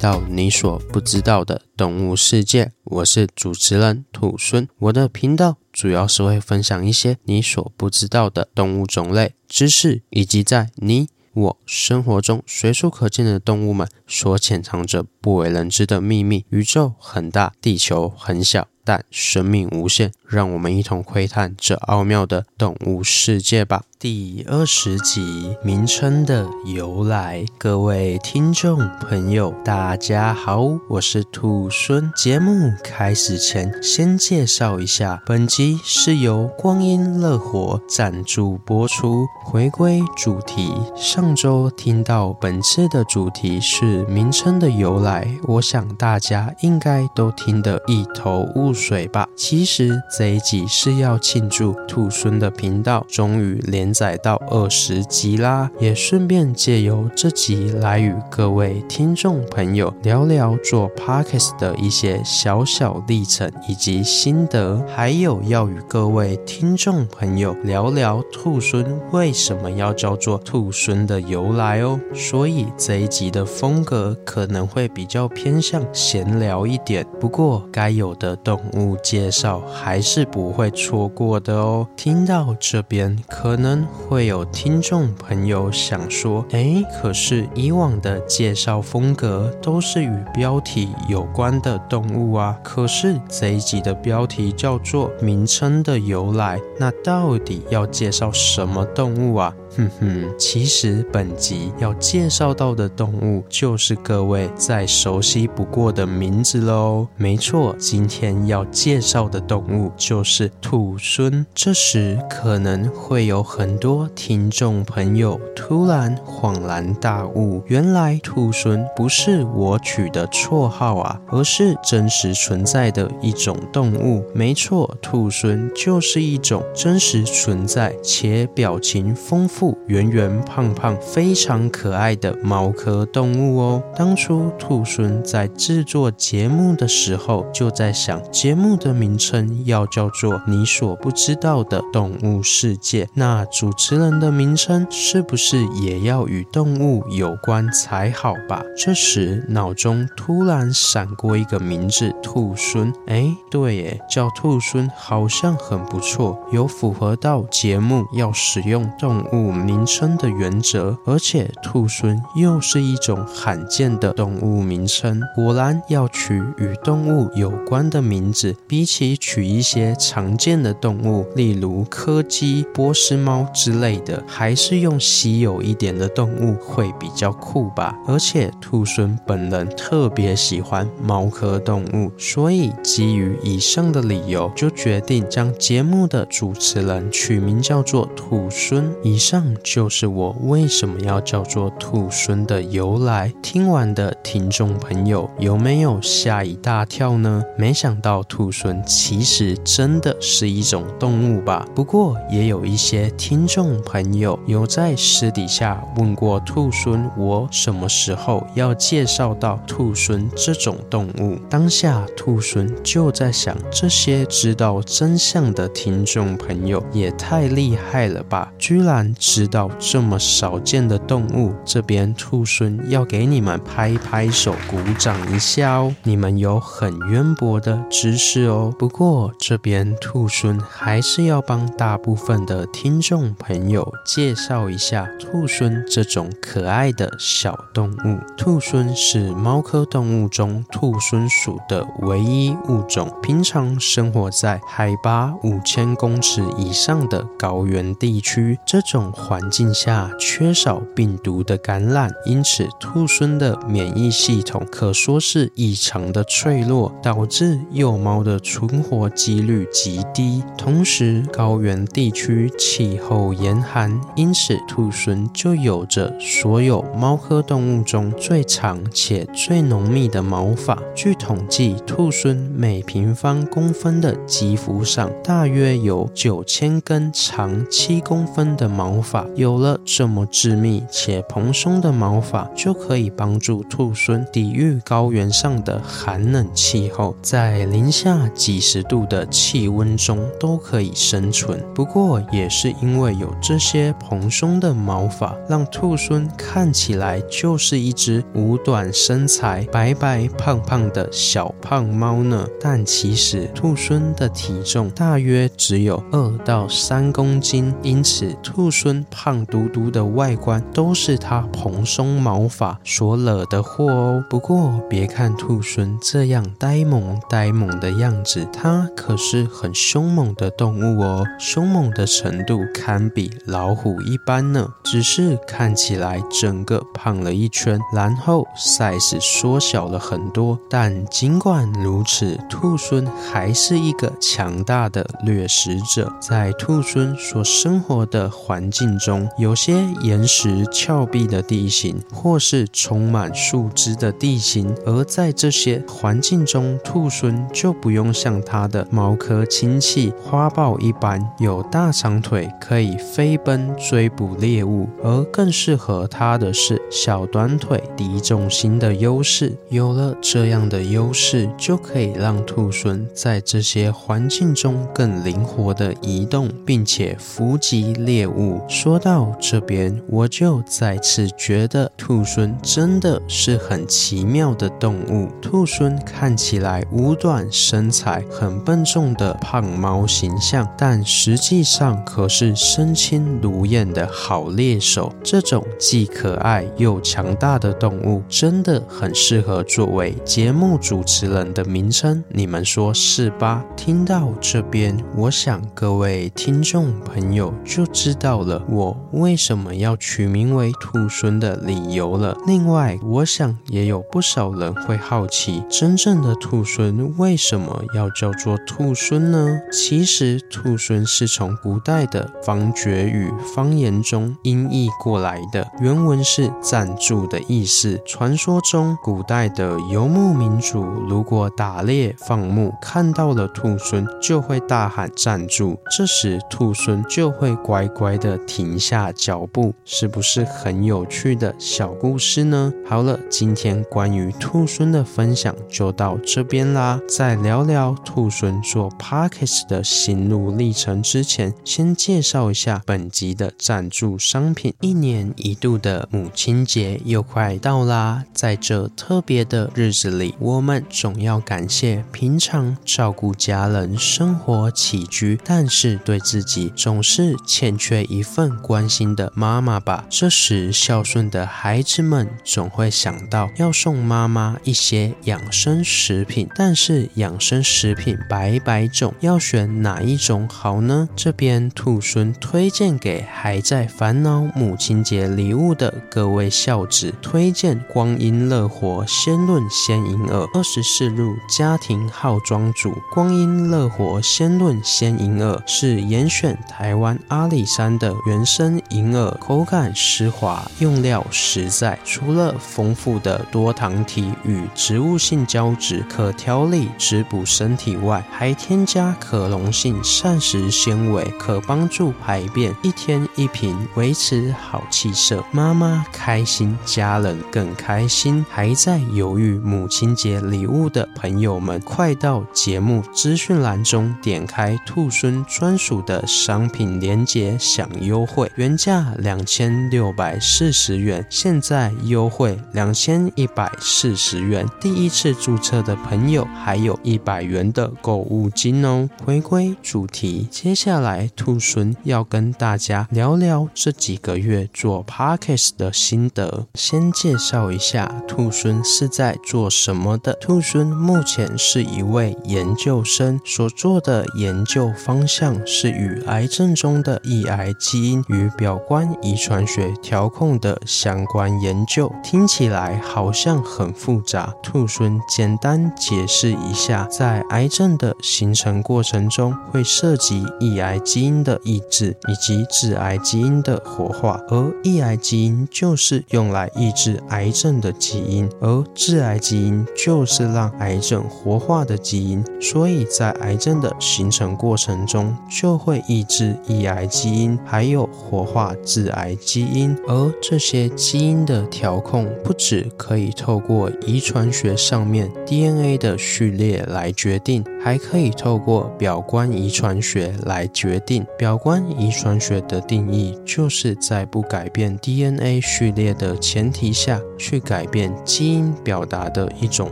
到你所不知道的动物世界，我是主持人土孙。我的频道主要是会分享一些你所不知道的动物种类知识，以及在你我生活中随处可见的动物们所潜藏着不为人知的秘密。宇宙很大，地球很小。但生命无限，让我们一同窥探这奥妙的动物世界吧。第二十集名称的由来，各位听众朋友，大家好，我是兔孙。节目开始前，先介绍一下，本集是由光阴乐活赞助播出。回归主题，上周听到本次的主题是名称的由来，我想大家应该都听得一头雾水吧。其实这一集是要庆祝兔孙的频道终于连。载到二十集啦，也顺便借由这集来与各位听众朋友聊聊做 Podcast 的一些小小历程以及心得，还有要与各位听众朋友聊聊兔孙为什么要叫做兔孙的由来哦。所以这一集的风格可能会比较偏向闲聊一点，不过该有的都物介绍还是不会错过的哦。听到这边可能。会有听众朋友想说：“诶，可是以往的介绍风格都是与标题有关的动物啊，可是这一集的标题叫做‘名称的由来’，那到底要介绍什么动物啊？”哼哼，其实本集要介绍到的动物就是各位再熟悉不过的名字喽。没错，今天要介绍的动物就是兔狲。这时可能会有很多听众朋友突然恍然大悟，原来兔狲不是我取的绰号啊，而是真实存在的一种动物。没错，兔狲就是一种真实存在且表情丰富。圆圆胖胖、非常可爱的猫科动物哦。当初兔孙在制作节目的时候，就在想节目的名称要叫做“你所不知道的动物世界”。那主持人的名称是不是也要与动物有关才好吧？这时脑中突然闪过一个名字“兔孙”。哎，对耶，叫兔孙好像很不错，有符合到节目要使用动物名称的原则，而且兔狲又是一种罕见的动物名称。果然，要取与动物有关的名字，比起取一些常见的动物，例如柯基、波斯猫之类的，还是用稀有一点的动物会比较酷吧。而且，兔狲本人特别喜欢猫科动物，所以基于以上的理由，就决定将节目的主持人取名叫做兔狲。以上。就是我为什么要叫做兔孙的由来。听完的听众朋友有没有吓一大跳呢？没想到兔孙其实真的是一种动物吧？不过也有一些听众朋友有在私底下问过兔孙，我什么时候要介绍到兔孙这种动物？当下兔孙就在想，这些知道真相的听众朋友也太厉害了吧！居然知道这么少见的动物，这边兔孙要给你们拍拍手、鼓掌一下哦！你们有很渊博的知识哦。不过这边兔孙还是要帮大部分的听众朋友介绍一下兔孙这种可爱的小动物。兔孙是猫科动物中兔猻属的唯一物种，平常生活在海拔五千公尺以上的高原地区，这种环境。下缺少病毒的感染，因此兔猻的免疫系统可说是异常的脆弱，导致幼猫的存活几率极低。同时，高原地区气候严寒，因此兔猻就有着所有猫科动物中最长且最浓密的毛发。据统计，兔猻每平方公分的肌肤上大约有九千根长七公分的毛发。法。有了这么致密且蓬松的毛发，就可以帮助兔狲抵御高原上的寒冷气候，在零下几十度的气温中都可以生存。不过，也是因为有这些蓬松的毛发，让兔狲看起来就是一只五短身材、白白胖胖的小胖猫呢。但其实，兔狲的体重大约只有二到三公斤，因此兔狲胖嘟嘟的外观都是它蓬松毛发所惹的祸哦。不过，别看兔猻这样呆萌呆萌的样子，它可是很凶猛的动物哦，凶猛的程度堪比老虎一般呢。只是看起来整个胖了一圈，然后 size 缩小了很多。但尽管如此，兔孙还是一个强大的掠食者。在兔猻所生活的环境中，有些岩石峭壁的地形，或是充满树枝的地形。而在这些环境中，兔狲就不用像它的猫科亲戚花豹一般有大长腿可以飞奔追捕猎物，而更适合它的是小短腿、低重心的优势。有了这样的优势，就可以让兔狲在这些环境中更灵活地移动，并且伏击猎物。说到这边，我就再次觉得兔狲真的是很奇妙的动物。兔狲看起来五短身材、很笨重的胖猫形象，但实际上可是身轻如燕的好猎手。这种既可爱又强大的动物，真的很适合作为节目主持人的名称。你们说是吧？听到这边，我想各位听众朋友就知道了我为什么要取名为兔狲的理由了。另外，我想也有不少人会好奇，真正的兔狲为什么要叫做兔狲呢？其实，兔狲是从古代的方觉语方言中音译过来的，原文是暂住的意思。传说中，古代的游牧民族如果打猎放牧，看到了兔狲，就会大喊暂住，这时兔狲就会乖乖的停下脚步，是不是很有趣的小故事呢？好了，今天关于兔孙的分享就到这边啦。在聊聊兔孙做 Podcast 的心路历程之前，先介绍一下本集的赞助商品。一年一度的母亲节又快到啦，在这特别的日子里，我们总要感谢平常照顾家人、生活起居，但是对自己总是欠缺一份关心的妈妈吧。这时，孝顺的孩子们总会想到要送妈妈一些养生食品，但是养生食品百百种，要选哪一种好呢？这边兔孙推荐给还在烦恼母亲节礼物的各位孝子，推荐光阴乐活鲜润鲜银耳二十四路家庭号庄主。光阴乐活鲜润鲜银耳是严选台湾阿里山的原生银耳，口感湿滑，用料实在。除了丰富的多糖体与植物性胶质可调理滋补身体外，还添加可溶性膳食纤维，可帮助排便。一天一瓶，维持好。气色，妈妈开心，家人更开心。还在犹豫母亲节礼物的朋友们，快到节目资讯栏中点开兔孙专属的商品链接享优优惠，原价两千六百四十元，现在优惠两千一百四十元。第一次注册的朋友还有一百元的购物金哦。回归主题，接下来兔孙要跟大家聊聊这几个月。做 Podcast 的心得，先介绍一下兔孙是在做什么的。兔孙目前是一位研究生，所做的研究方向是与癌症中的抑癌基因与表观遗传学调控的相关研究。听起来好像很复杂，兔孙简单解释一下，在癌症的形成过程中，会涉及抑癌基因的抑制以及致癌基因的活化。而抑癌基因就是用来抑制癌症的基因，而致癌基因就是让癌症活化的基因。所以在癌症的形成过程中，就会抑制抑癌基因，还有活化致癌基因。而这些基因的调控，不只可以透过遗传学上面 DNA 的序列来决定，还可以透过表观遗传学来决定。表观遗传学的定义，就是在不改变 DNA 序列的前提下，去改变基因表达的一种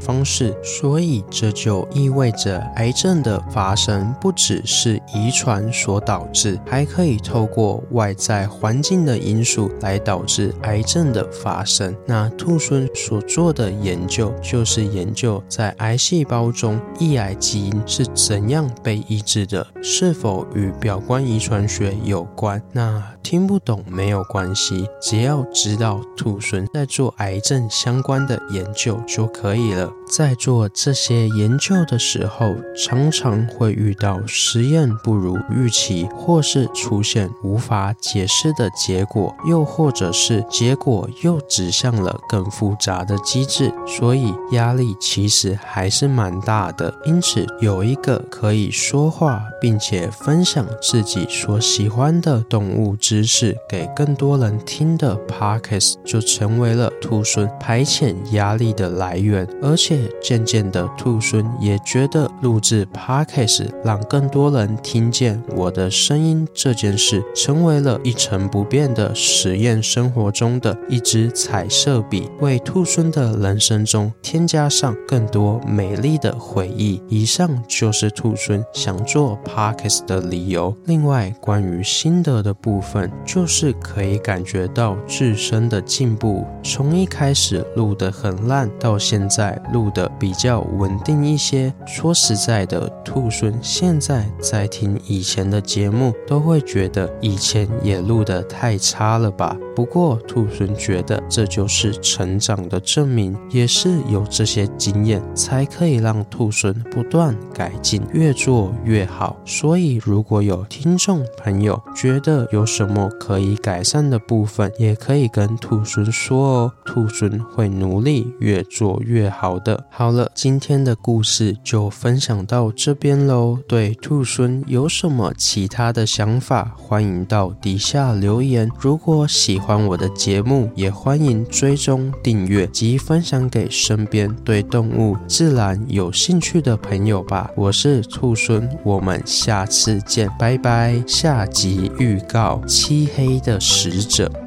方式。所以这就意味着，癌症的发生不只是遗传所导致，还可以透过外在环境的因素来导致癌症的发生。那兔孙所做的研究，就是研究在癌细胞中抑癌基因是怎样被抑制的，是否与表观遗传学有关。那听不懂没有关系，只要知道兔孙在做癌症相关的研究就可以了。在做这些研究的时候，常常会遇到实验不如预期，或是出现无法解释的结果，又或者是结果又指向了更复杂的机制，所以压力其实还是蛮大的。因此，有一个可以说话并且分享自己所喜欢的动物知识给更多人听的 Podcast，就成为了兔孙排遣压力的来源，而且渐渐的，兔孙也觉得录制 Podcast 让更多人听见我的声音这件事，成成为了一成不变的实验生活中的一支彩色笔，为兔孙的人生中添加上更多美丽的回忆。以上就是兔孙想做 Parks 的理由。另外，关于心得的部分，就是可以感觉到自身的进步，从一开始录得很烂，到现在录得比较稳定一些。说实在的，兔孙现在在听以前的节目，都会觉得以前也录得太差了吧。不过，兔孙觉得这就是成长的证明，也是有这些经验，才可以让兔孙不断改进，越做越好。所以，如果有听众朋友觉得有什么可以改善的部分，也可以跟兔孙说哦，兔孙会努力越做越好的。好了，今天的故事就分享到这边喽。对兔孙有什么其他的想法，欢迎到到底下留言。如果喜欢我的节目，也欢迎追踪订阅及分享给身边对动物自然有兴趣的朋友吧。我是兔孙，我们下次见，拜拜。下集预告：漆黑的使者。